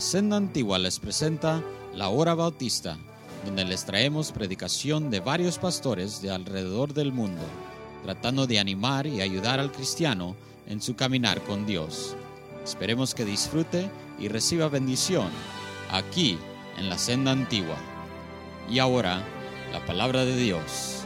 Senda Antigua les presenta La Hora Bautista, donde les traemos predicación de varios pastores de alrededor del mundo, tratando de animar y ayudar al cristiano en su caminar con Dios. Esperemos que disfrute y reciba bendición aquí en la Senda Antigua. Y ahora, la palabra de Dios.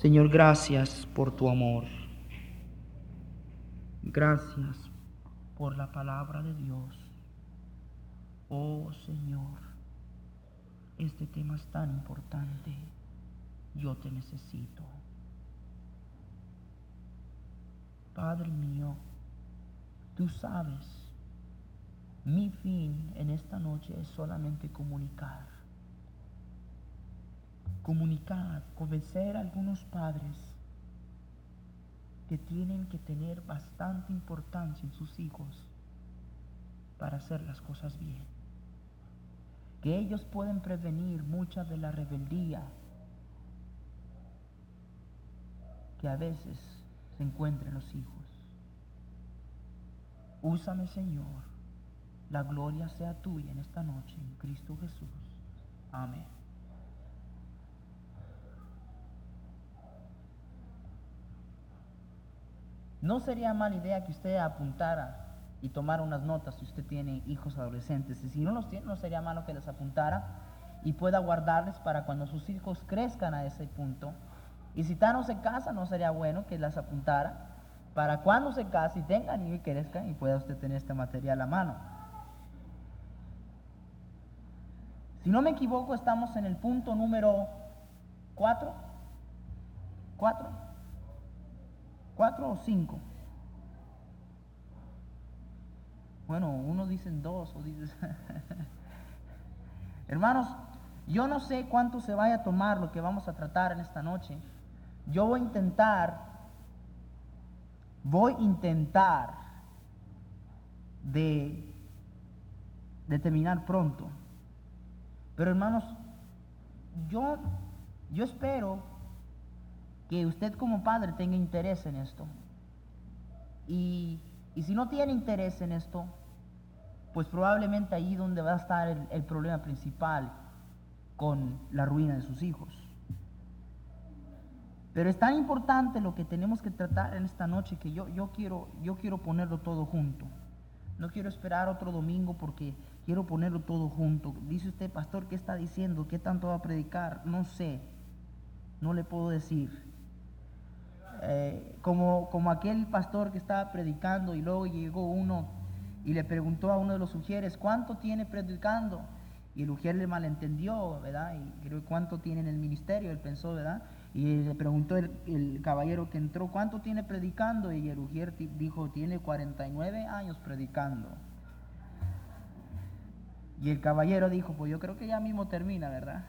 Señor, gracias por tu amor. Gracias por la palabra de Dios. Oh Señor, este tema es tan importante. Yo te necesito. Padre mío, tú sabes, mi fin en esta noche es solamente comunicar comunicar, convencer a algunos padres que tienen que tener bastante importancia en sus hijos para hacer las cosas bien. Que ellos pueden prevenir mucha de la rebeldía que a veces se encuentra en los hijos. Úsame, Señor. La gloria sea tuya en esta noche, en Cristo Jesús. Amén. No sería mala idea que usted apuntara y tomara unas notas si usted tiene hijos adolescentes. Y si no los tiene, no sería malo que les apuntara y pueda guardarles para cuando sus hijos crezcan a ese punto. Y si está no se casa, no sería bueno que las apuntara para cuando se case y tengan y crezcan y pueda usted tener este material a mano. Si no me equivoco, estamos en el punto número 4. 4. ¿Cuatro o cinco? Bueno, uno dicen dos o dices... Hermanos, yo no sé cuánto se vaya a tomar lo que vamos a tratar en esta noche. Yo voy a intentar, voy a intentar de, de terminar pronto. Pero hermanos, yo, yo espero que usted como padre tenga interés en esto. Y, si no tiene interés en esto, pues probablemente ahí donde va a estar el, problema principal con la ruina de sus hijos. Pero es tan importante lo que tenemos que tratar en esta noche que yo, yo, quiero, yo quiero ponerlo todo junto. No quiero esperar otro domingo porque quiero ponerlo todo junto. Dice usted, pastor, ¿qué está diciendo? ¿Qué tanto va a predicar? No sé. No le puedo decir. Eh, como, como aquel pastor que estaba predicando y luego llegó uno y le preguntó a uno de los sugieres, ¿cuánto tiene predicando? Y el ujier le malentendió, ¿verdad? Y creo, ¿cuánto tiene en el ministerio? Él pensó, ¿verdad? Y le preguntó el, caballero que entró, ¿cuánto tiene predicando? Y el ujier dijo, tiene 49 años predicando. Y el caballero dijo, pues yo creo que ya mismo termina, ¿verdad?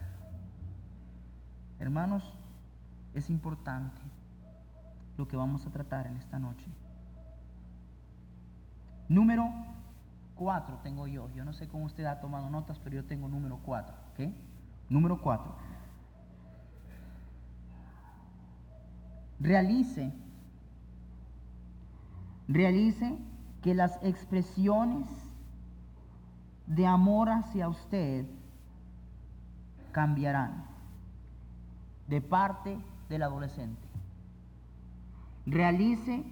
Hermanos, es importante lo que vamos a tratar en esta noche. Número 4 tengo yo. Yo no sé cómo usted ha tomado notas, pero yo tengo número 4. ¿ok? Número 4. Realice, realice que las expresiones de amor hacia usted cambiarán de parte del adolescente realice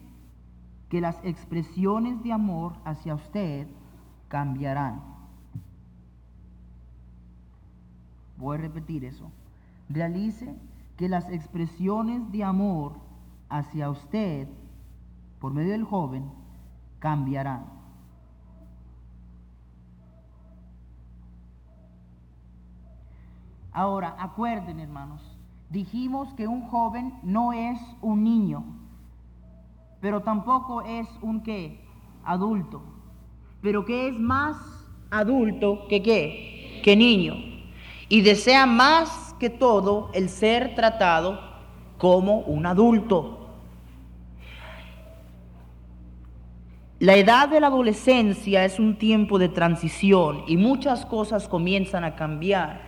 que las expresiones de amor hacia usted cambiarán. Voy a repetir eso. Realice que las expresiones de amor hacia usted por medio del joven cambiarán. Ahora, acuerden hermanos, dijimos que un joven no es un niño pero tampoco es un qué, adulto, pero que es más adulto que qué, que niño, y desea más que todo el ser tratado como un adulto. La edad de la adolescencia es un tiempo de transición y muchas cosas comienzan a cambiar.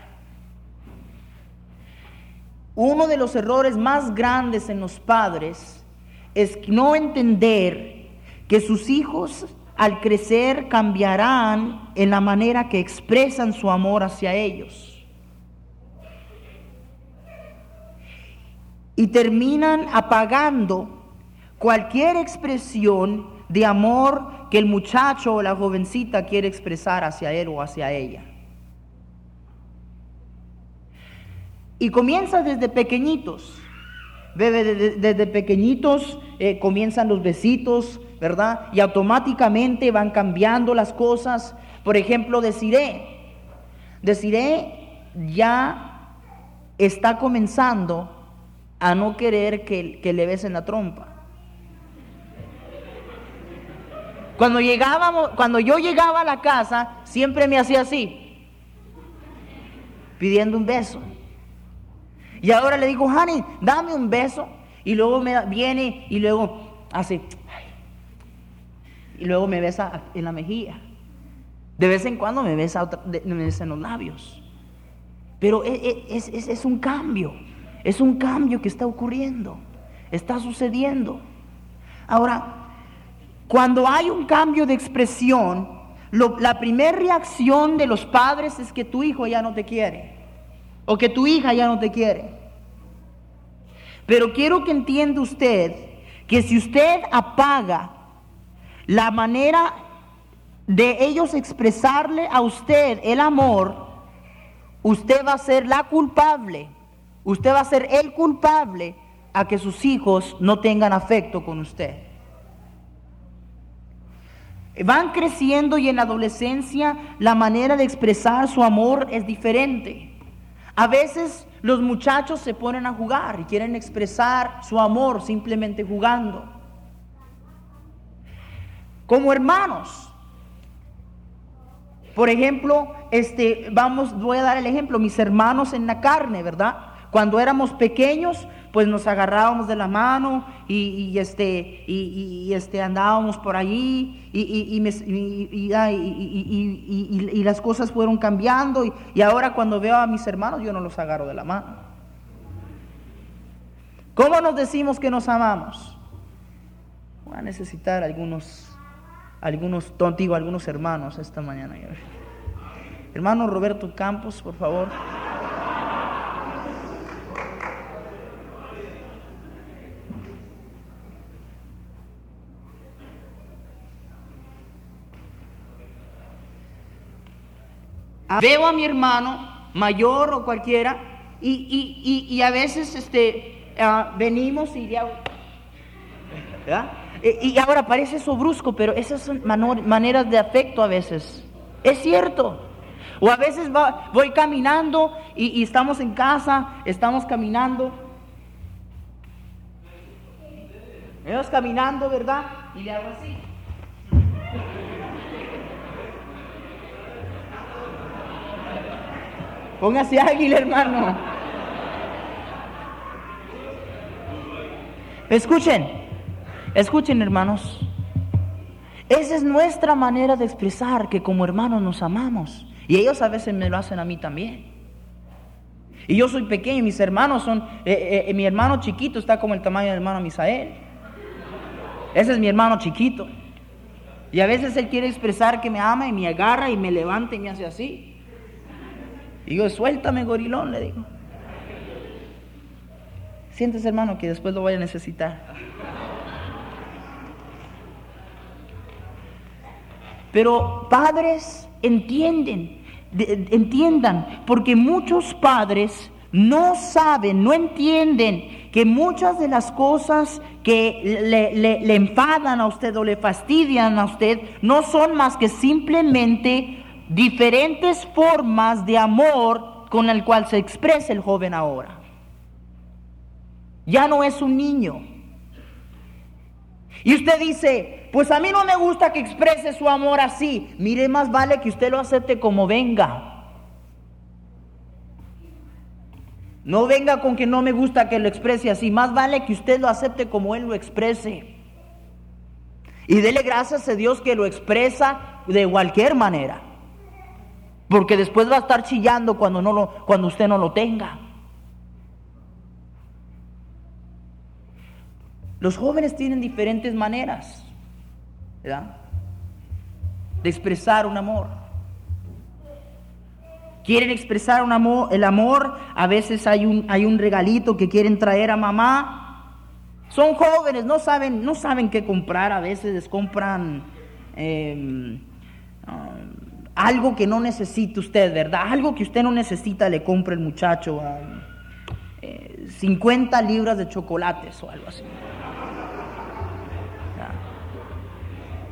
Uno de los errores más grandes en los padres es no entender que sus hijos al crecer cambiarán en la manera que expresan su amor hacia ellos. Y terminan apagando cualquier expresión de amor que el muchacho o la jovencita quiere expresar hacia él o hacia ella. Y comienza desde pequeñitos. Desde, desde pequeñitos eh, comienzan los besitos, ¿verdad? Y automáticamente van cambiando las cosas. Por ejemplo, deciré, deciré ya está comenzando a no querer que, que le besen la trompa. Cuando llegábamos, cuando yo llegaba a la casa, siempre me hacía así, pidiendo un beso. Y ahora le digo, honey, dame un beso. Y luego me viene y luego hace, y luego me besa en la mejilla. De vez en cuando me besa, me besa en los labios. Pero e, e, es, es, es un cambio, es un cambio que está ocurriendo, está sucediendo. Ahora, cuando hay un cambio de expresión, la primera reacción de los padres es que tu hijo ya no te quiere o que tu hija ya no te quiere. Pero quiero que entienda usted que si usted apaga la manera de ellos expresarle a usted el amor, usted va a ser la culpable, usted va a ser el culpable a que sus hijos no tengan afecto con usted. Van creciendo y en la adolescencia la manera de expresar su amor es diferente. A veces los muchachos se ponen a jugar y quieren expresar su amor simplemente jugando. Como hermanos. Por ejemplo, este, vamos, voy a dar el ejemplo, mis hermanos en la carne, ¿verdad? Cuando éramos pequeños, pues nos agarrábamos de la mano y, este, y, este, andábamos por allí y, las cosas fueron cambiando y, ahora cuando veo a mis hermanos yo no los agarro de la mano. ¿Cómo nos decimos que nos amamos? Voy a necesitar algunos, algunos, tontigo, algunos hermanos esta mañana. Hermano Roberto Campos, por favor. Veo a mi hermano mayor o cualquiera y, a veces este, ah, venimos y Y, ahora parece eso brusco, pero esas son maneras de afecto a veces. Es cierto. O a veces voy caminando y, estamos en casa, estamos caminando. Vamos caminando, ¿verdad? Y le hago así. Póngase águila, hermano. Escuchen, escuchen, hermanos. Esa es nuestra manera de expresar que como hermanos nos amamos. Y ellos a veces me lo hacen a mí también. Y yo soy pequeño, mis hermanos son, eh, eh, mi hermano chiquito está como el tamaño del hermano Misael. Ese es mi hermano chiquito. Y a veces él quiere expresar que me ama y me agarra y me levanta y me hace así. Y yo, suéltame, gorilón, le digo. Sientes, hermano, que después lo voy a necesitar. Pero padres entienden, entiendan, porque muchos padres no saben, no entienden que muchas de las cosas que le, enfadan a usted o le fastidian a usted no son más que simplemente diferentes formas de amor con el cual se expresa el joven ahora. Ya no es un niño. Y usted dice, pues a mí no me gusta que exprese su amor así. Mire, más vale que usted lo acepte como venga. No venga con que no me gusta que lo exprese así. Más vale que usted lo acepte como Él lo exprese. Y dele gracias a Dios que lo expresa de cualquier manera. Porque después va a estar chillando cuando, no lo, cuando usted no lo tenga. Los jóvenes tienen diferentes maneras ¿verdad? de expresar un amor. Quieren expresar un amor, el amor, a veces hay un, hay un regalito que quieren traer a mamá. Son jóvenes, no saben, no saben qué comprar, a veces les compran em, algo que no necesita usted, ¿verdad? Algo que usted no necesita le compra el muchacho. 50 ah, eh, libras de chocolates o algo así.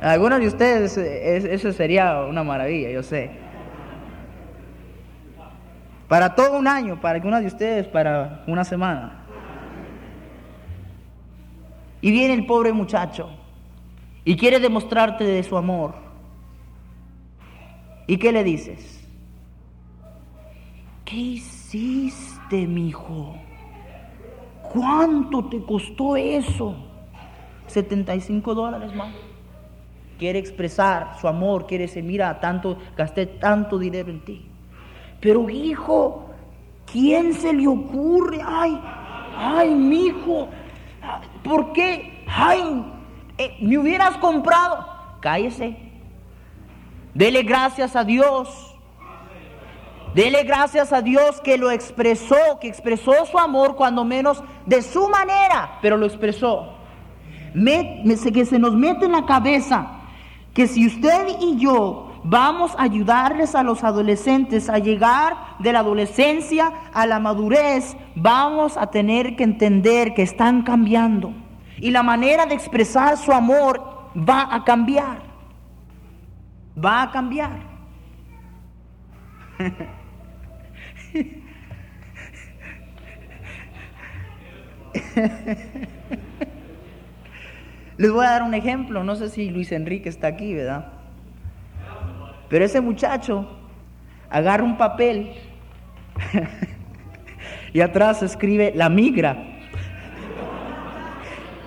Algunos de ustedes eso sería una maravilla, yo sé. Para todo un año, para algunos de ustedes para una semana. Y viene el pobre muchacho y quiere demostrarte de su amor. ¿Y qué le dices? ¿Qué hiciste, mi hijo? ¿Cuánto te costó eso? 75 dólares más quiere expresar su amor, quiere decir, mira, tanto, gasté tanto dinero en ti. Pero hijo, ¿quién se le ocurre? Ay, ay, mi hijo, ¿por qué? Ay, eh, me hubieras comprado. Cállese. Dele gracias a Dios. Dele gracias a Dios que lo expresó, que expresó su amor cuando menos de su manera, pero lo expresó. Que se nos mete en la cabeza que si usted y yo vamos a ayudarles a los adolescentes a llegar de la adolescencia a la madurez, vamos a tener que entender que están cambiando. Y la manera de expresar su amor va a cambiar. Va a cambiar. Les voy a dar un ejemplo, no sé si Luis Enrique está aquí, ¿verdad? Pero ese muchacho agarra un papel y atrás escribe la migra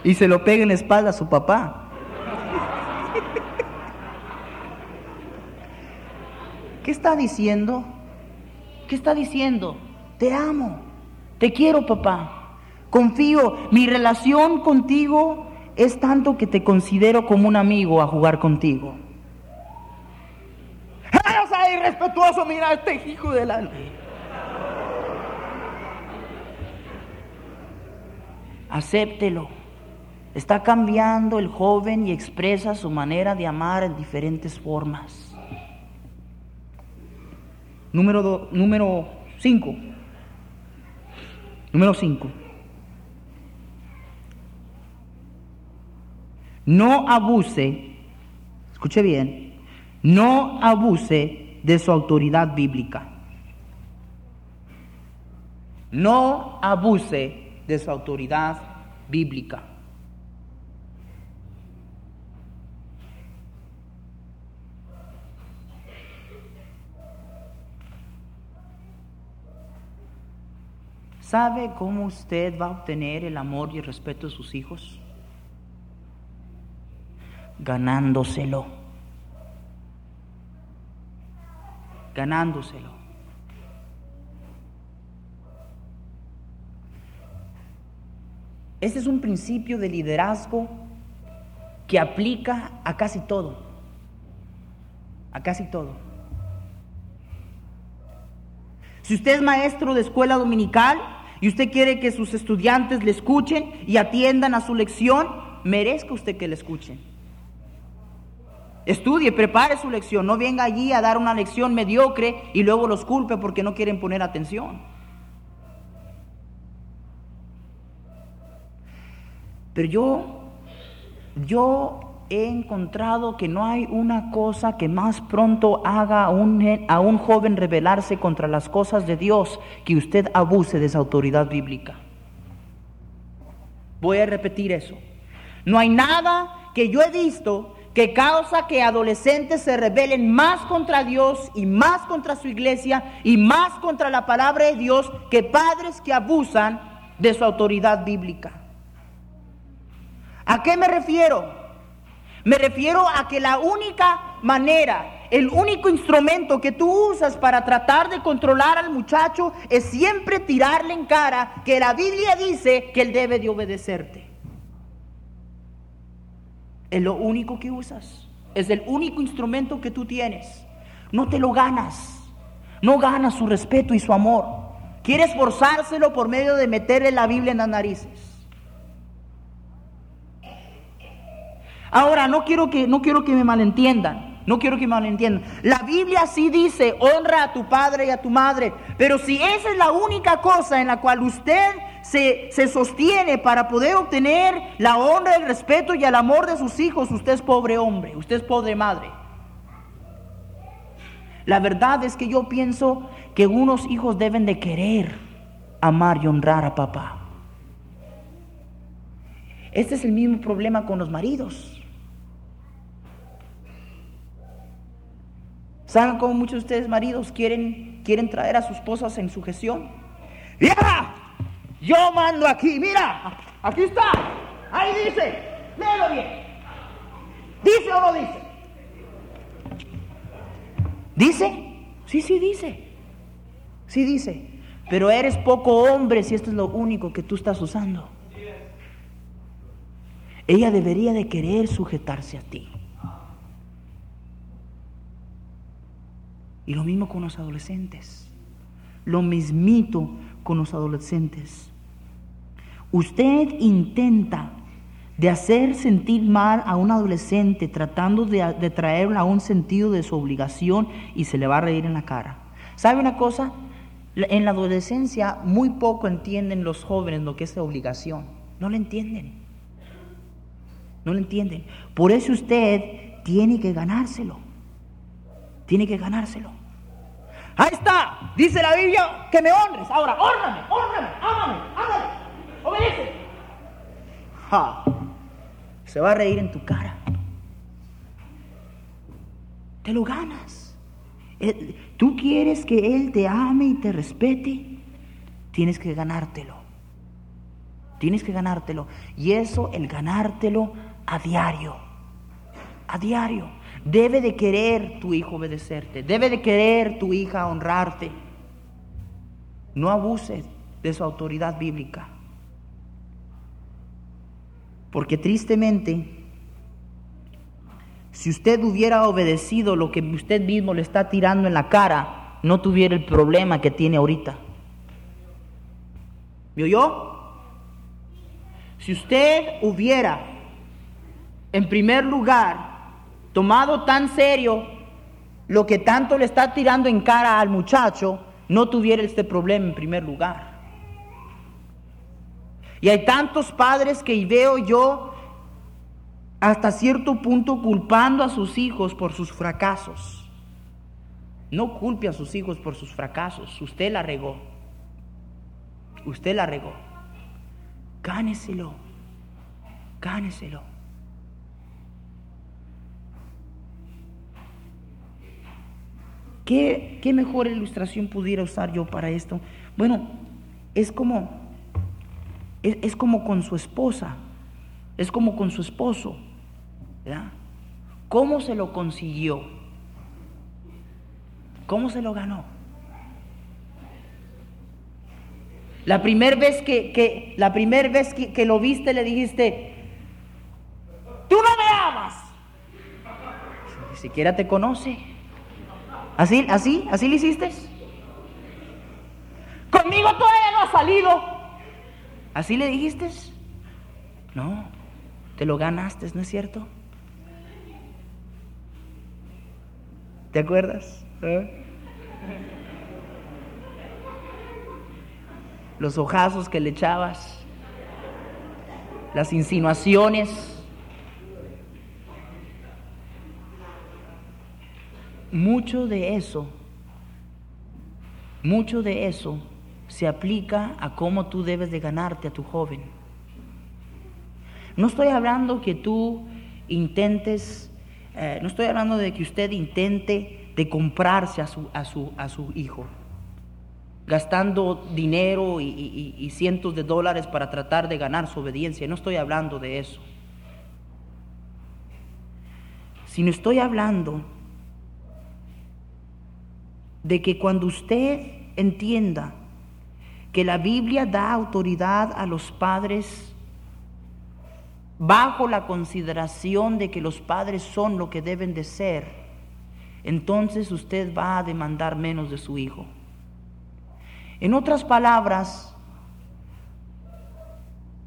y se lo pega en la espalda a su papá. ¿Qué está diciendo? ¿Qué está diciendo? Te amo, te quiero papá, confío, mi relación contigo es tanto que te considero como un amigo a jugar contigo. ¡Ay, o sea, irrespetuoso! Mira este hijo de la... Acéptelo. Está cambiando el joven y expresa su manera de amar en diferentes formas. Número 5. Número 5. Número 5. no abuse, escuche bien, no abuse de su autoridad bíblica. No abuse de su autoridad bíblica. ¿Sabe cómo usted va a obtener el amor y el respeto de sus hijos? ganándoselo. Ganándoselo. Este es un principio de liderazgo que aplica a casi todo. A casi todo. Si usted es maestro de escuela dominical y usted quiere que sus estudiantes le escuchen y atiendan a su lección, merezca usted que le escuchen. Estudie, prepare su lección, no venga allí a dar una lección mediocre y luego los culpe porque no quieren poner atención. Pero yo, yo he encontrado que no hay una cosa que más pronto haga a un, a un joven rebelarse contra las cosas de Dios que usted abuse de esa autoridad bíblica. Voy a repetir eso. No hay nada que yo he visto que causa que adolescentes se rebelen más contra Dios y más contra su iglesia y más contra la palabra de Dios que padres que abusan de su autoridad bíblica. ¿A qué me refiero? Me refiero a que la única manera, el único instrumento que tú usas para tratar de controlar al muchacho es siempre tirarle en cara que la Biblia dice que él debe de obedecerte. Es lo único que usas. Es el único instrumento que tú tienes. No te lo ganas. No ganas su respeto y su amor. Quieres forzárselo por medio de meterle la Biblia en las narices. Ahora, no quiero que, no quiero que me malentiendan. No quiero que me malentiendan. La Biblia sí dice, honra a tu padre y a tu madre. Pero si esa es la única cosa en la cual usted se, se sostiene para poder obtener la honra, el respeto y el amor de sus hijos, usted es pobre hombre, usted es pobre madre. La verdad es que yo pienso que unos hijos deben de querer amar y honrar a papá. Este es el mismo problema con los maridos. ¿Saben cómo muchos de ustedes maridos quieren, quieren traer a sus esposas en sujeción? ¡Vieja! Yo mando aquí, mira, aquí está, ahí dice, léelo bien. ¿Dice o no dice? ¿Dice? Sí, sí dice. Sí dice. Pero eres poco hombre si esto es lo único que tú estás usando. Ella debería de querer sujetarse a ti. Y lo mismo con los adolescentes. Lo mismito con los adolescentes. Usted intenta de hacer sentir mal a un adolescente tratando de, de a un sentido de su obligación y se le va a reír en la cara. ¿Sabe una cosa? En la adolescencia muy poco entienden los jóvenes lo que es obligación. No lo entienden. No lo entienden. Por eso usted tiene que ganárselo. Tiene que ganárselo. Ahí está, dice la Biblia, que me honres. Ahora, honrame, honrame, ámame, ámame, obedece. Se va a reír en tu cara. Te lo ganas. Eh, Tú quieres que Él te ame y te respete, tienes que ganártelo. Tienes que ganártelo. Y eso, el ganártelo a diario. A diario. Debe de querer tu hijo obedecerte, debe de querer tu hija honrarte. No abuses de su autoridad bíblica. Porque tristemente, si usted hubiera obedecido lo que usted mismo le está tirando en la cara, no tuviera el problema que tiene ahorita. ¿Me oyó? Si usted hubiera, en primer lugar, tomado tan serio lo que tanto le está tirando en cara al muchacho, no tuviera este problema en primer lugar. Y hay tantos padres que veo yo hasta cierto punto culpando a sus hijos por sus fracasos. No culpe a sus hijos por sus fracasos. Usted la regó. Usted la regó. Cáneselo. Cáneselo. ¿Qué, mejor ilustración pudiera usar yo para esto? Bueno, es como, es, como con su esposa, es como con su esposo. ¿verdad? ¿Cómo se lo consiguió? ¿Cómo se lo ganó? La primera vez que, la primera vez que, que, lo viste le dijiste, tú no me amas. Ni siquiera te conoce. ¿Así, así, así le hiciste? Conmigo todavía no ha salido. ¿Así le dijiste? No, te lo ganaste, ¿no es cierto? ¿Te acuerdas? ¿Eh? Los ojazos que le echabas, las insinuaciones. Mucho de eso, mucho de eso se aplica a cómo tú debes de ganarte a tu joven. No estoy hablando que tú intentes eh, no estoy hablando de que usted intente de comprarse a su, a su, a su hijo, gastando dinero y, y- y cientos de dólares para tratar de ganar su obediencia. No estoy hablando de eso. Sino estoy hablando de que cuando usted entienda que la Biblia da autoridad a los padres bajo la consideración de que los padres son lo que deben de ser, entonces usted va a demandar menos de su hijo. En otras palabras,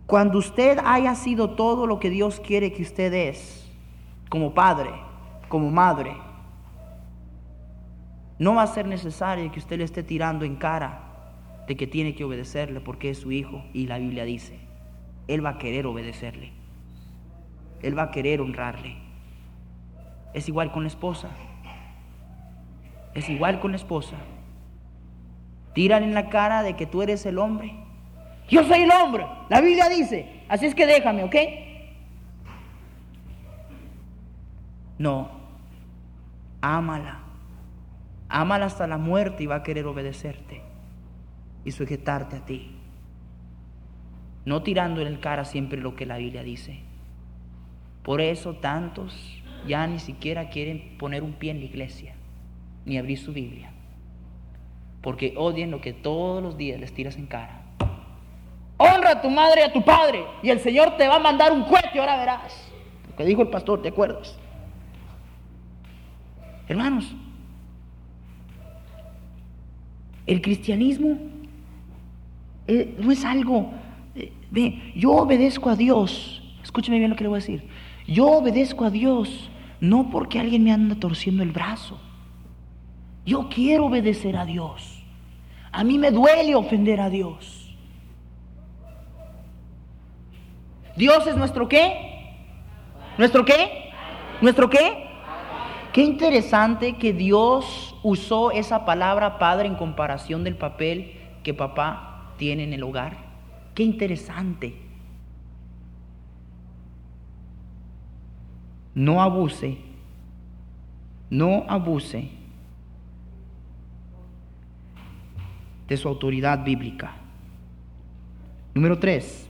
cuando usted haya sido todo lo que Dios quiere que usted es, como padre, como madre, no va a ser necesario que usted le esté tirando en cara de que tiene que obedecerle porque es su hijo y la Biblia dice, él va a querer obedecerle, él va a querer honrarle. Es igual con la esposa, es igual con la esposa. Tiran en la cara de que tú eres el hombre. Yo soy el hombre, la Biblia dice, así es que déjame, ¿ok? No, ámala. Ámala hasta la muerte y va a querer obedecerte y sujetarte a ti. No tirando en el cara siempre lo que la Biblia dice. Por eso tantos ya ni siquiera quieren poner un pie en la iglesia, ni abrir su Biblia. Porque odian lo que todos los días les tiras en cara. Honra a tu madre y a tu padre, y el Señor te va a mandar un cohete, ahora verás. Lo que dijo el pastor, ¿te acuerdas? Hermanos, el cristianismo eh, no es algo, eh, ve, yo obedezco a Dios, escúcheme bien lo que le voy a decir, yo obedezco a Dios no porque alguien me anda torciendo el brazo, yo quiero obedecer a Dios, a mí me duele ofender a Dios. Dios es nuestro qué? ¿Nuestro qué? ¿Nuestro qué? Qué interesante que Dios usó esa palabra padre en comparación del papel que papá tiene en el hogar. Qué interesante. No abuse, no abuse de su autoridad bíblica. Número tres.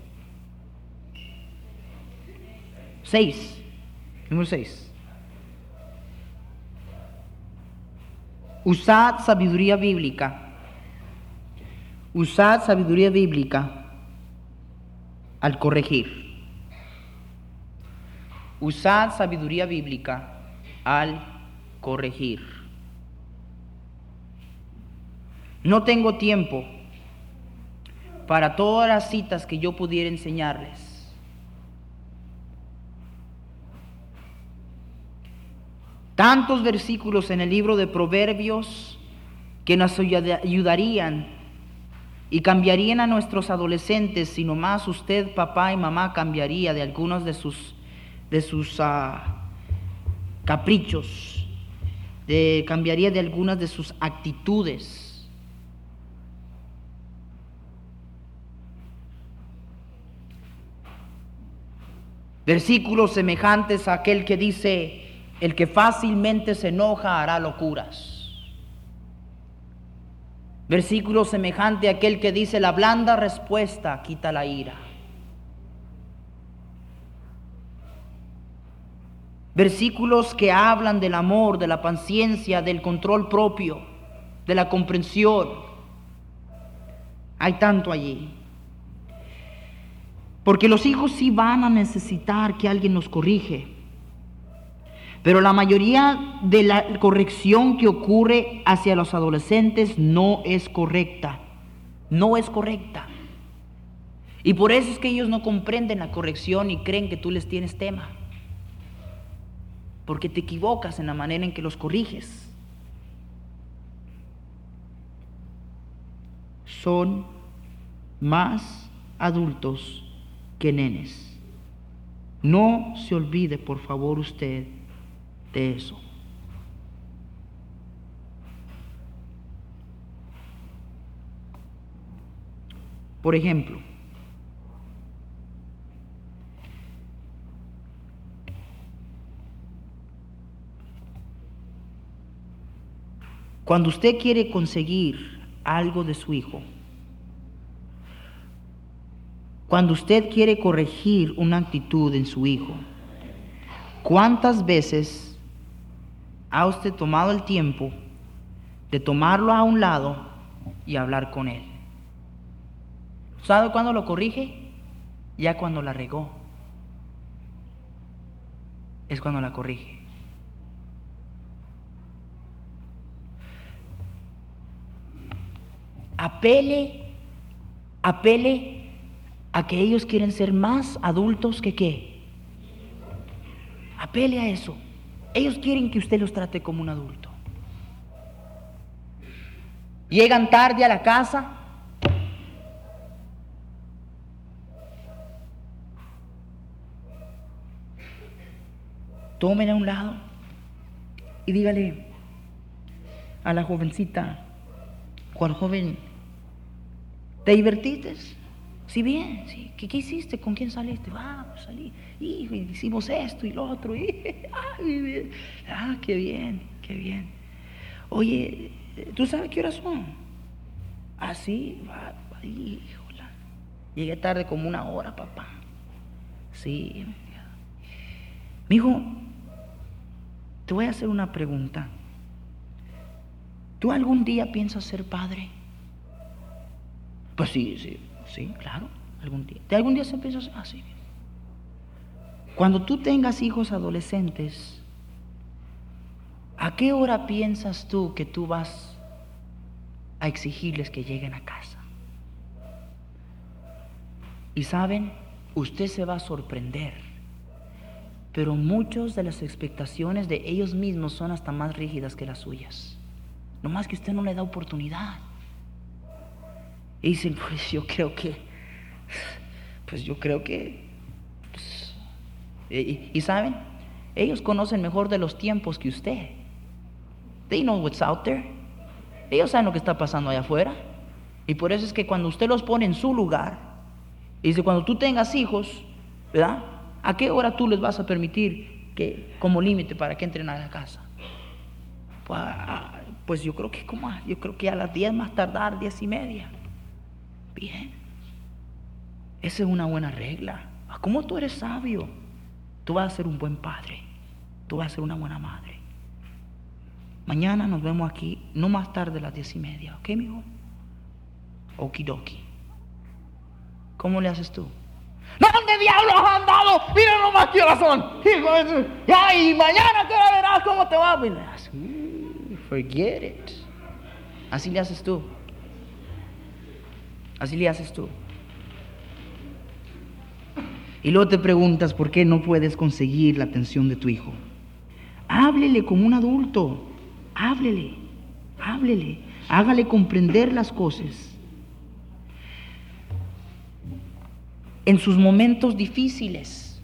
Seis. Número seis. Usad sabiduría bíblica. Usad sabiduría bíblica al corregir. Usad sabiduría bíblica al corregir. No tengo tiempo para todas las citas que yo pudiera enseñarles. Tantos versículos en el libro de Proverbios que nos ayuda- ayudarían y cambiarían a nuestros adolescentes si nomás usted, papá y mamá, cambiaría de algunos de sus, de sus ah, caprichos, de, cambiaría de algunas de sus actitudes. Versículos semejantes a aquel que dice, el que fácilmente se enoja hará locuras. Versículo semejante a aquel que dice, la blanda respuesta quita la ira. Versículos que hablan del amor, de la paciencia, del control propio, de la comprensión. Hay tanto allí. Porque los hijos sí van a necesitar que alguien los corrige. Pero la mayoría de la corrección que ocurre hacia los adolescentes no es correcta. No es correcta. Y por eso es que ellos no comprenden la corrección y creen que tú les tienes tema. Porque te equivocas en la manera en que los corriges. Son más adultos que nenes. No se olvide, por favor, usted de eso. Por ejemplo, Cuando usted quiere conseguir algo de su hijo, cuando usted quiere corregir una actitud en su hijo, ¿cuántas veces ha usted tomado el tiempo de tomarlo a un lado y hablar con él? ¿Sabe cuándo lo corrige? Ya cuando la regó. Es cuando la corrige. Apele, apele a que ellos quieren ser más adultos que qué. Apele a eso. Ellos quieren que usted los trate como un adulto. Llegan tarde a la casa. Tomen a un lado y dígale a la jovencita, o joven, ¿te divertiste? Sí, bien, sí. ¿Qué, hiciste? ¿Con quién saliste? Ah, pues salí. Hijo, hicimos esto y lo otro. Ah, qué bien, qué bien. Oye, ¿tú sabes qué horas son? Ah, sí. híjola. Llegué tarde como una hora, papá. Sí. Mi hijo, te voy a hacer una pregunta. ¿Tú algún día piensas ser padre? Pues sí, sí, sí, claro, algún día. ¿De algún día se piensa así? Ah, Cuando tú tengas hijos adolescentes, ¿a qué hora piensas tú que tú vas a exigirles que lleguen a casa? Y saben, usted se va a sorprender, pero muchas de las expectaciones de ellos mismos son hasta más rígidas que las suyas. No más que usted no le da oportunidad. Y dicen, pues yo creo que, pues yo creo que, pues, y, saben, ellos conocen mejor de los tiempos que usted. They know what's out there. Ellos saben lo que está pasando allá afuera. Y por eso es que cuando usted los pone en su lugar, y dice, cuando tú tengas hijos, ¿verdad? ¿A qué hora tú les vas a permitir que, como límite para que entren a la casa? Pues, pues yo creo que como yo creo que a las 10 más tardar, 10 y media. Bien. Esa es una buena regla. Ah, ¿Cómo tú eres sabio? Tú vas a ser un buen padre. Tú vas a ser una buena madre. Mañana nos vemos aquí, no más tarde a las diez y media, ¿ok, mijo? Okidoki. ¿Cómo le haces tú? ¿Dónde diablos han andado? Mira nomás qué. Ya, y mañana te verás cómo te va. Forget it. Así le haces tú. Así le haces tú. Y luego te preguntas por qué no puedes conseguir la atención de tu hijo. Háblele como un adulto. Háblele. Háblele. Hágale comprender las cosas. En sus momentos difíciles.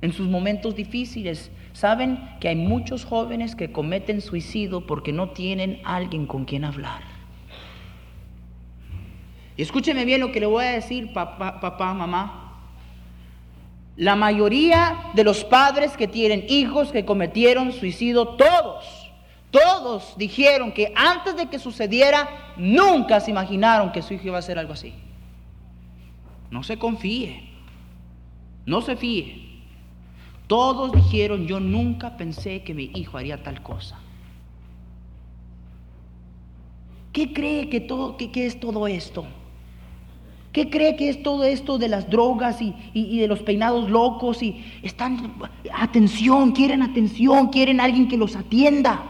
En sus momentos difíciles Saben que hay muchos jóvenes que cometen suicidio porque no tienen alguien con quien hablar. Y escúcheme bien lo que le voy a decir, papá, papá, mamá. La mayoría de los padres que tienen hijos que cometieron suicidio, todos, todos dijeron que antes de que sucediera, nunca se imaginaron que su hijo iba a hacer algo así. No se confíe, no se fíe. Todos dijeron, yo nunca pensé que mi hijo haría tal cosa. ¿Qué cree que, todo, que, es todo esto? ¿Qué cree que es todo esto de las drogas y, y, de los peinados locos? Y están, atención, quieren atención, quieren alguien que los atienda.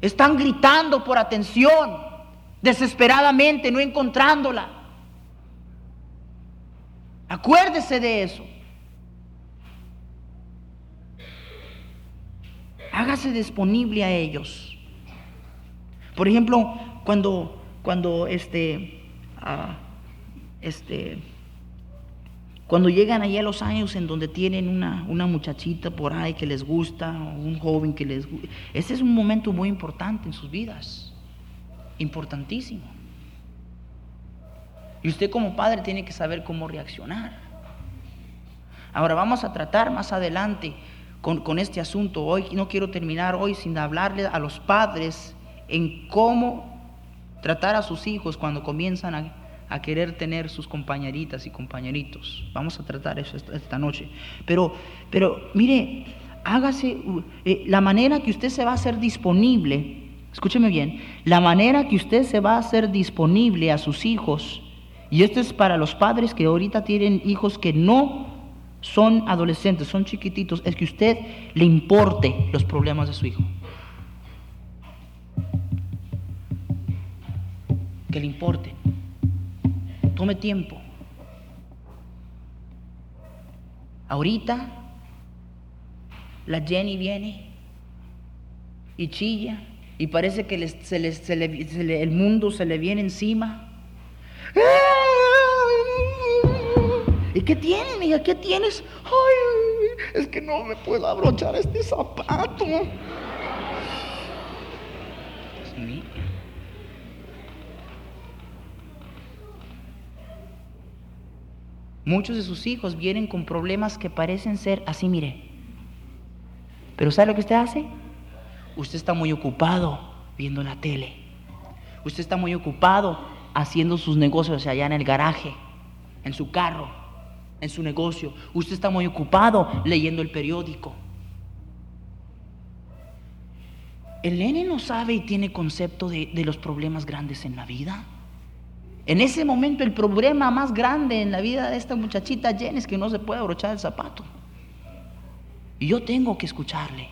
Están gritando por atención, desesperadamente, no encontrándola. Acuérdese de eso. hágase disponible a ellos. Por ejemplo, cuando, cuando este, este, cuando llegan allá a los años en donde tienen una, una muchachita por ahí que les gusta, o un joven que les gusta, ese es un momento muy importante en sus vidas, importantísimo. Y usted como padre tiene que saber cómo reaccionar. Ahora vamos a tratar más adelante con, con este asunto. Hoy no quiero terminar hoy sin hablarle a los padres en cómo tratar a sus hijos cuando comienzan a, a querer tener sus compañeritas y compañeritos. Vamos a tratar eso esta, noche. Pero, pero mire, hágase eh, la manera que usted se va a hacer disponible. Escúcheme bien, la manera que usted se va a hacer disponible a sus hijos, y esto es para los padres que ahorita tienen hijos que no son adolescentes, son chiquititos, es que usted le importe los problemas de su hijo. Que le importe. Tome tiempo. Ahorita la Jenny viene y chilla y parece que les- se les- se le- el mundo se le viene encima. ¿Y qué tienes, mija? ¿Qué tienes? Ay, es que no me puedo abrochar este zapato. Muchos de sus hijos vienen con problemas que parecen ser así, mire. Pero ¿sabe lo que usted hace? Usted está muy ocupado viendo la tele. Usted está muy ocupado haciendo sus negocios allá en el garaje, en su carro, en su negocio. Usted está muy ocupado leyendo el periódico. El nene no sabe y tiene concepto de, de los problemas grandes en la vida. En ese momento el problema más grande en la vida de esta muchachita Jen es que no se puede abrochar el zapato. Y yo tengo que escucharle.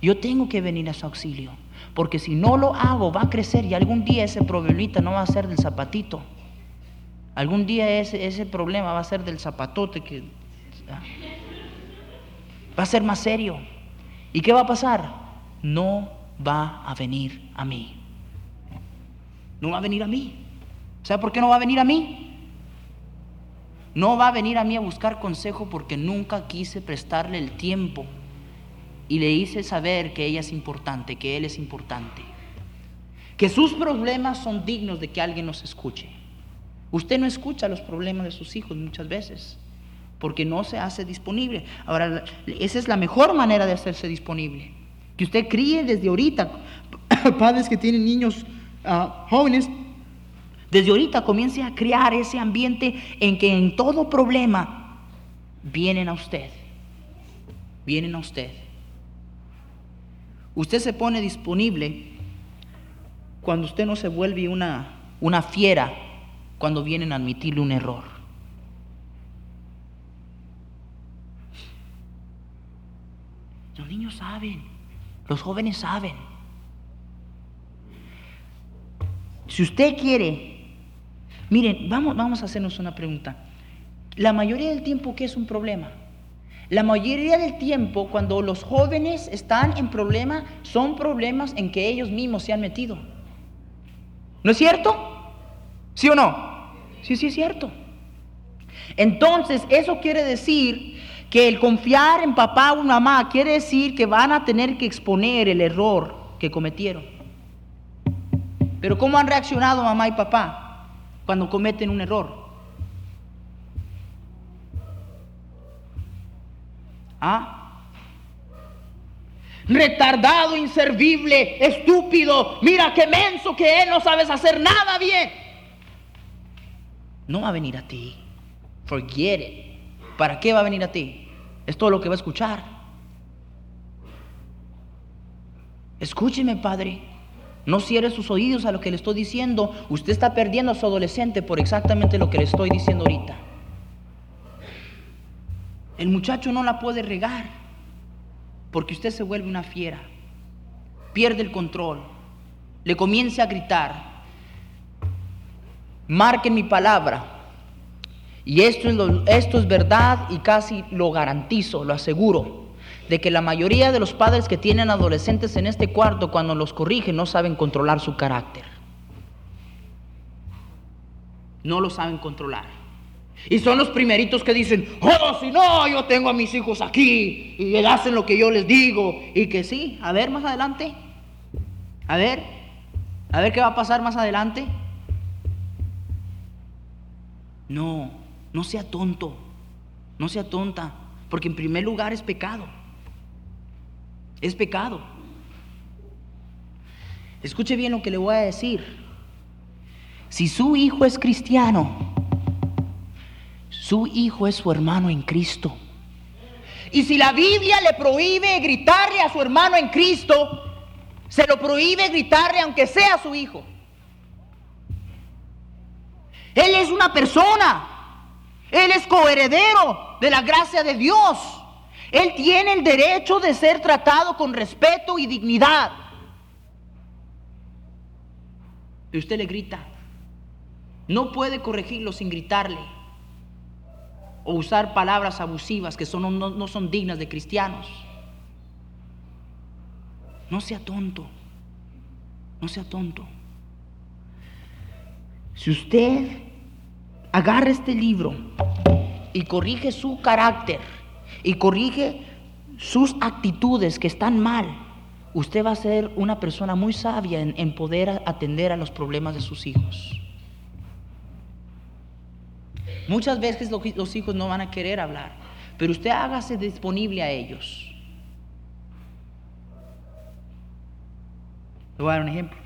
Yo tengo que venir a su auxilio. Porque si no lo hago, va a crecer y algún día ese problemita no va a ser del zapatito. Algún día ese, ese problema va a ser del zapatote que ah, va a ser más serio. ¿Y qué va a pasar? No va a venir a mí. No va a venir a mí. ¿Sabe por qué no va a venir a mí? No va a venir a mí a buscar consejo porque nunca quise prestarle el tiempo y le hice saber que ella es importante, que él es importante, que sus problemas son dignos de que alguien nos escuche. Usted no escucha los problemas de sus hijos muchas veces porque no se hace disponible. Ahora, esa es la mejor manera de hacerse disponible. Que usted críe desde ahorita, padres que tienen niños ah, jóvenes, desde ahorita comience a crear ese ambiente en que en todo problema vienen a usted. Vienen a usted. Usted se pone disponible cuando usted no se vuelve una, una fiera cuando vienen a admitirle un error. Los niños saben, los jóvenes saben. Si usted quiere, miren, vamos, vamos a hacernos una pregunta. La mayoría del tiempo, ¿qué es un problema? La mayoría del tiempo, cuando los jóvenes están en problema, son problemas en que ellos mismos se han metido. ¿No es cierto? ¿Sí o no? Sí, sí es cierto. Entonces, eso quiere decir que el confiar en papá o mamá quiere decir que van a tener que exponer el error que cometieron. Pero ¿cómo han reaccionado mamá y papá cuando cometen un error? ¿Ah? Retardado, inservible, estúpido. Mira qué menso que él no sabes hacer nada bien. No va a venir a ti. Forget it. ¿Para qué va a venir a ti? Es todo lo que va a escuchar. Escúcheme, padre. No cierre sus oídos a lo que le estoy diciendo. Usted está perdiendo a su adolescente por exactamente lo que le estoy diciendo ahorita. El muchacho no la puede regar porque usted se vuelve una fiera, pierde el control, le comienza a gritar, marquen mi palabra. Y esto es, lo- esto es verdad y casi lo garantizo, lo aseguro, de que la mayoría de los padres que tienen adolescentes en este cuarto, cuando los corrigen, no saben controlar su carácter. No lo saben controlar. Y son los primeritos que dicen, oh, si no, yo tengo a mis hijos aquí y hacen lo que yo les digo. Y que sí, a ver más adelante. A ver, a ver qué va a pasar más adelante. No, no sea tonto, no sea tonta, porque en primer lugar es pecado. Es pecado. Escuche bien lo que le voy a decir. Si su hijo es cristiano, su hijo es su hermano en Cristo. Y si la Biblia le prohíbe gritarle a su hermano en Cristo, se lo prohíbe gritarle aunque sea su hijo. Él es una persona. Él es coheredero de la gracia de Dios. Él tiene el derecho de ser tratado con respeto y dignidad. Y usted le grita. No puede corregirlo sin gritarle. O usar palabras abusivas que no son dignas de cristianos. No sea tonto. No sea tonto. Si usted agarra este libro y corrige su carácter y corrige sus actitudes que están mal, usted va a ser una persona muy sabia en, poder atender a los problemas de sus hijos. Muchas veces los hijos no van a querer hablar, pero usted hágase disponible a ellos. Le voy a dar un ejemplo.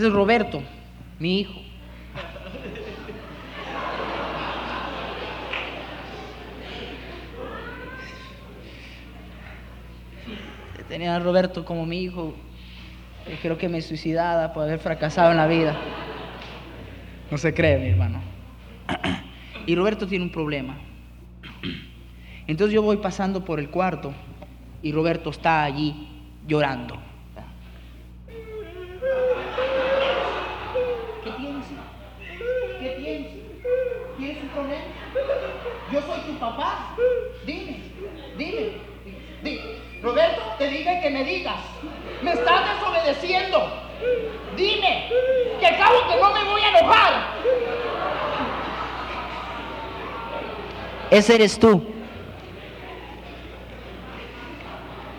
Ese es Roberto, mi hijo. Tenía a Roberto como mi hijo. Creo que me suicidaba por haber fracasado en la vida. No se cree, mi hermano. Y Roberto tiene un problema. Entonces yo voy pasando por el cuarto y Roberto está allí llorando. Papá. Dime, dime, dime. Roberto, te dije que me digas. Me estás desobedeciendo. Dime, que acabo que no me voy a enojar. Ese eres tú.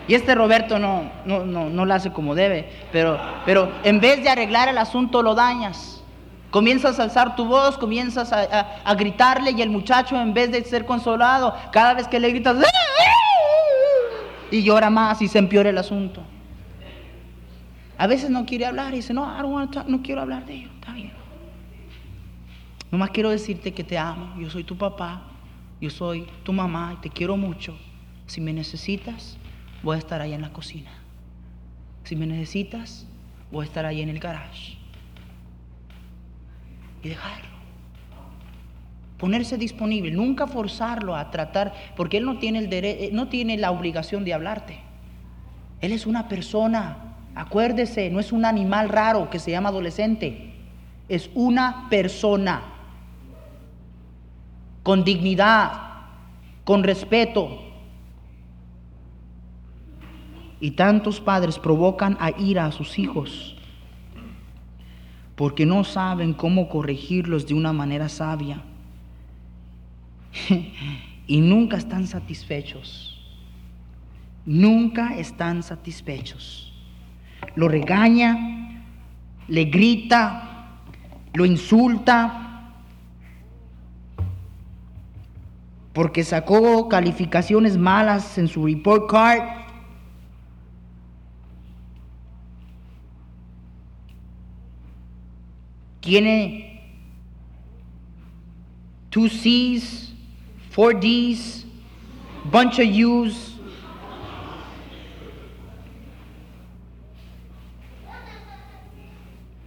Y este Roberto no, no, no, no lo hace como debe, pero, pero en vez de arreglar el asunto lo dañas. Comienzas a alzar tu voz, comienzas a, gritarle y el muchacho en vez de ser consolado, cada vez que le gritas, y llora más y se empeora el asunto. A veces no quiere hablar y dice, no, no quiero hablar de ello, está bien. Nomás quiero decirte que te amo, yo soy tu papá, yo soy tu mamá y te quiero mucho. Si me necesitas, voy a estar ahí en la cocina. Si me necesitas, voy a estar ahí en el garage y dejarlo. Ponerse disponible, nunca forzarlo a tratar, porque él no tiene, el eh, no tiene la obligación de hablarte. Él es una persona, acuérdese, no es un animal raro que se llama adolescente, es una persona con dignidad, con respeto. Y tantos padres provocan a ira a sus hijos porque no saben cómo corregirlos de una manera sabia. y nunca están satisfechos. Nunca están satisfechos. Lo regaña, le grita, lo insulta, porque sacó calificaciones malas en su report card tiene two C's, four D's, bunch of U's.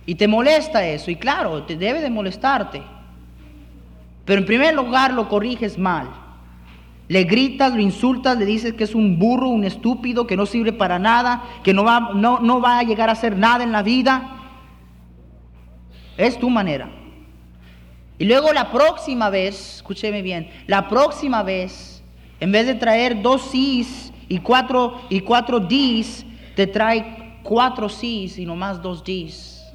Y te molesta eso, y claro, te debe de molestarte. Pero en primer lugar lo corriges mal. Le gritas, lo insultas, le dices que es un burro, un estúpido, que no sirve para nada, que no va, no, no va a llegar a hacer nada en la vida. Es tu manera. Y luego la próxima vez, escúcheme bien, la próxima vez, en vez de traer dos Cs y cuatro, y cuatro Ds, te trae cuatro Cs y nomás dos Ds.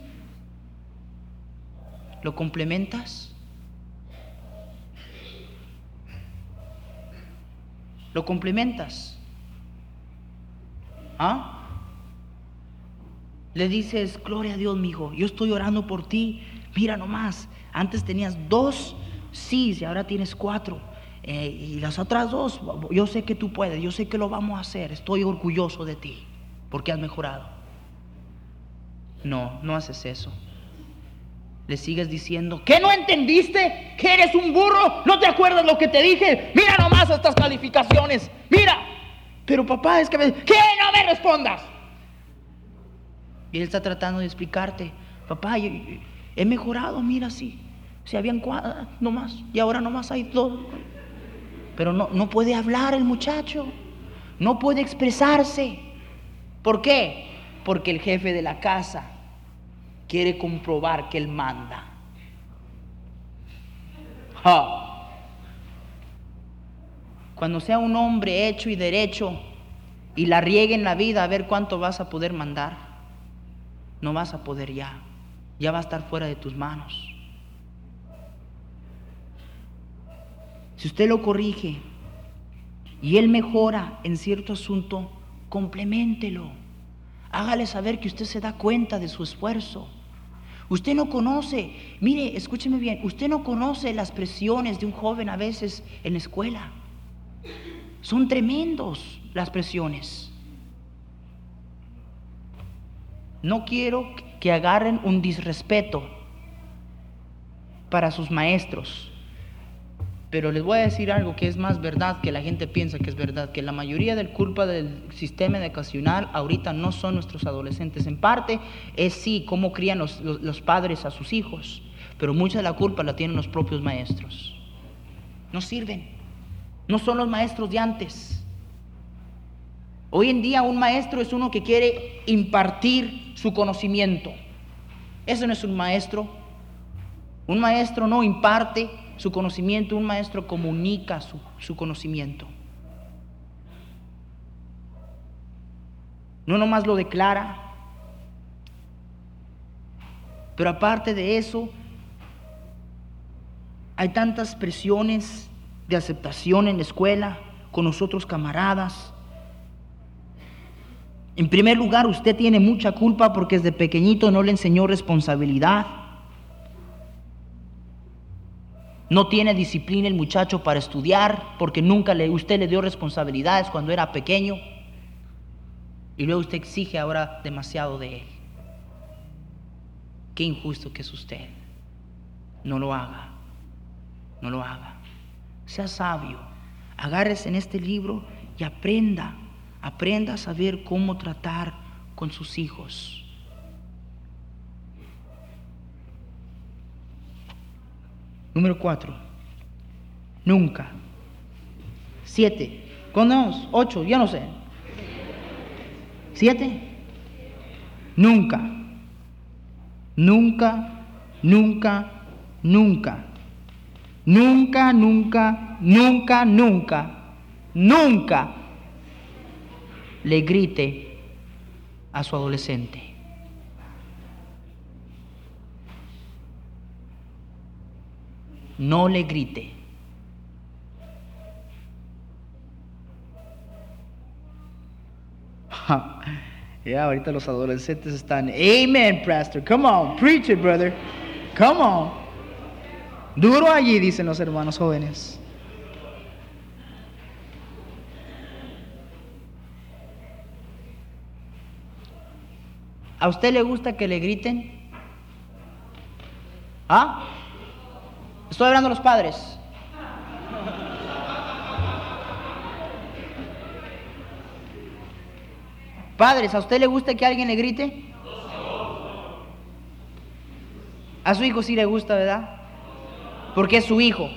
¿Lo complementas? ¿Lo complementas? ¿Ah? Le dices, gloria a Dios, mijo, yo estoy orando por ti. Mira nomás, antes tenías dos sí y ahora tienes cuatro. Eh, y las otras dos, yo sé que tú puedes, yo sé que lo vamos a hacer. Estoy orgulloso de ti porque has mejorado. No, no haces eso. Le sigues diciendo, ¿qué no entendiste? ¿Que eres un burro? ¿No te acuerdas lo que te dije? Mira nomás estas calificaciones. Mira. Pero papá, es que me... ¿Qué? No me respondas. Y él está tratando de explicarte, papá, he mejorado, mira, sí. Si habían cuatro nomás, y ahora nomás hay dos. Pero no, no puede hablar el muchacho, no puede expresarse. ¿Por qué? Porque el jefe de la casa quiere comprobar que él manda. Cuando sea un hombre hecho y derecho y la riegue en la vida, a ver cuánto vas a poder mandar no vas a poder ya. Ya va a estar fuera de tus manos. Si usted lo corrige y él mejora en cierto asunto, complementelo. Hágale saber que usted se da cuenta de su esfuerzo. Usted no conoce, mire, escúcheme bien, usted no conoce las presiones de un joven a veces en la escuela. Son tremendos las presiones. No quiero que agarren un disrespeto para sus maestros. Pero les voy a decir algo que es más verdad que la gente piensa que es verdad, que la mayoría del culpa del sistema educacional ahorita no son nuestros adolescentes. En parte es sí cómo crían los, los padres a sus hijos, pero mucha de la culpa la tienen los propios maestros. No sirven. No son los maestros de antes. Hoy en día un maestro es uno que quiere impartir su conocimiento. Eso no es un maestro. Un maestro no imparte su conocimiento, un maestro comunica su, conocimiento. No nomás lo declara. Pero aparte de eso, hay tantas presiones de aceptación en la escuela, con nosotros camaradas, en primer lugar, usted tiene mucha culpa porque desde pequeñito no le enseñó responsabilidad. No tiene disciplina el muchacho para estudiar porque nunca le, usted le dio responsabilidades cuando era pequeño. Y luego usted exige ahora demasiado de él. Qué injusto que es usted. No lo haga. No lo haga. Sea sabio. Agárrese en este libro y aprenda aprenda a saber cómo tratar con sus hijos. Número cuatro, nunca. Siete, ¿cuántos? Ocho, ya no sé. Siete, nunca. Nunca, nunca, nunca. Nunca, nunca, nunca, nunca, nunca le grite a su adolescente. No le grite. Ya, ahorita los adolescentes están, Amen, pastor. Come on, preach it, brother. Come on. Duro allí, dicen los hermanos jóvenes. ¿A usted le gusta que le griten? ¿Ah? Estoy hablando de los padres. Padres, ¿a usted le gusta que alguien le grite? A su hijo sí le gusta, ¿verdad? Porque es su hijo.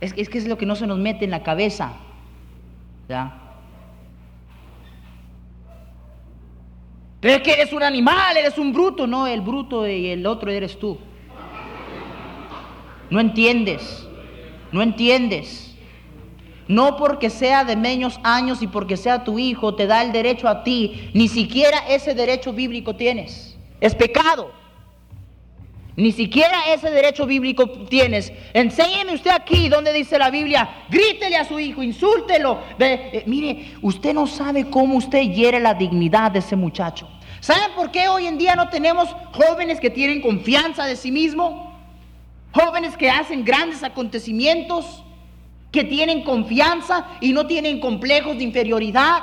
Es, es que es lo que no se nos mete en la cabeza. ¿Ya? Pero es que eres un animal, eres un bruto. No, el bruto y el otro eres tú. No entiendes. No entiendes. No porque sea de menos años y porque sea tu hijo te da el derecho a ti. Ni siquiera ese derecho bíblico tienes. Es pecado. Ni siquiera ese derecho bíblico tienes. Enséñeme usted aquí donde dice la Biblia, grítele a su hijo, insúltelo. Ve, eh, mire, usted no sabe cómo usted hiere la dignidad de ese muchacho. ¿Saben por qué hoy en día no tenemos jóvenes que tienen confianza de sí mismos? Jóvenes que hacen grandes acontecimientos, que tienen confianza y no tienen complejos de inferioridad.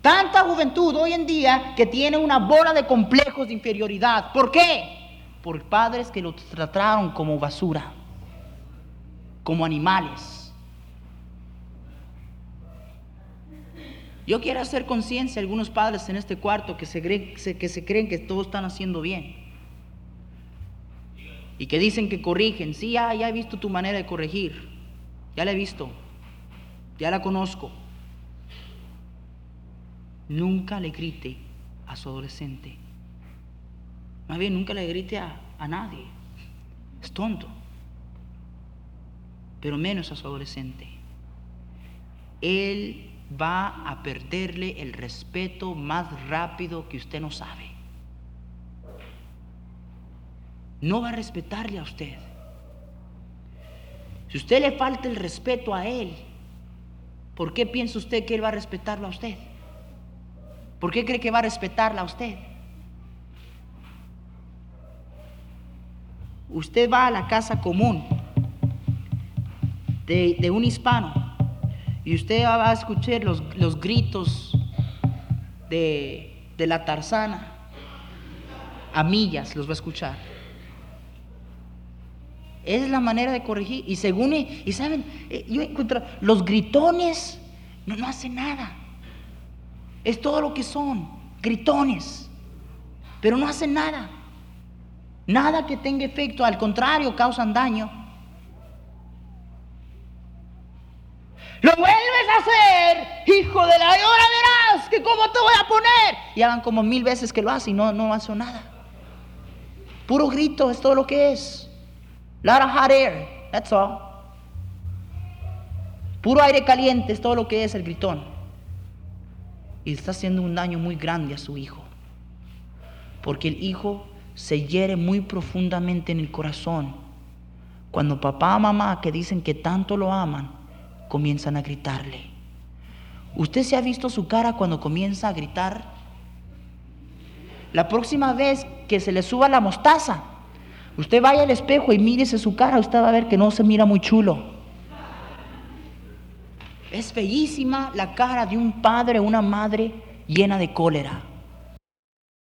Tanta juventud hoy en día que tiene una bola de complejos de inferioridad. ¿Por qué? Por padres que los trataron como basura, como animales. Yo quiero hacer conciencia a algunos padres en este cuarto que se, creen, que todos están haciendo bien. Y que dicen que corrigen. Sí, ya, ya he visto tu manera de corregir. Ya la he visto. Ya la conozco. Nunca le grite a su adolescente. Más bien, nunca le grite a, a nadie. Es tonto. Pero menos a su adolescente. Él va a perderle el respeto más rápido que usted no sabe. No va a respetarle a usted. Si usted le falta el respeto a él, ¿por qué piensa usted que él va a respetarlo a usted? ¿Por qué cree que va a respetarla a usted? Usted va a la casa común de, un hispano y usted va a escuchar los, los gritos de, de la tarzana a millas, los va a escuchar. Es la manera de corregir. Y según, y saben, eh, yo encuentro, los gritones no, no hacen nada. Es todo lo que son, gritones. Pero no hacen nada. Nada que tenga efecto, al contrario, causan daño. Lo vuelves a hacer, hijo de la hora verás que como te voy a poner. Y hagan como mil veces que lo hacen y no, no hacen nada. Puro grito es todo lo que es. Lot hot air, that's all. Puro aire caliente es todo lo que es el gritón y está haciendo un daño muy grande a su hijo. Porque el hijo se hiere muy profundamente en el corazón cuando papá o mamá que dicen que tanto lo aman comienzan a gritarle. ¿Usted se ha visto su cara cuando comienza a gritar? La próxima vez que se le suba la mostaza, usted vaya al espejo y mírese su cara, usted va a ver que no se mira muy chulo. Es bellísima la cara de un padre o una madre llena de cólera.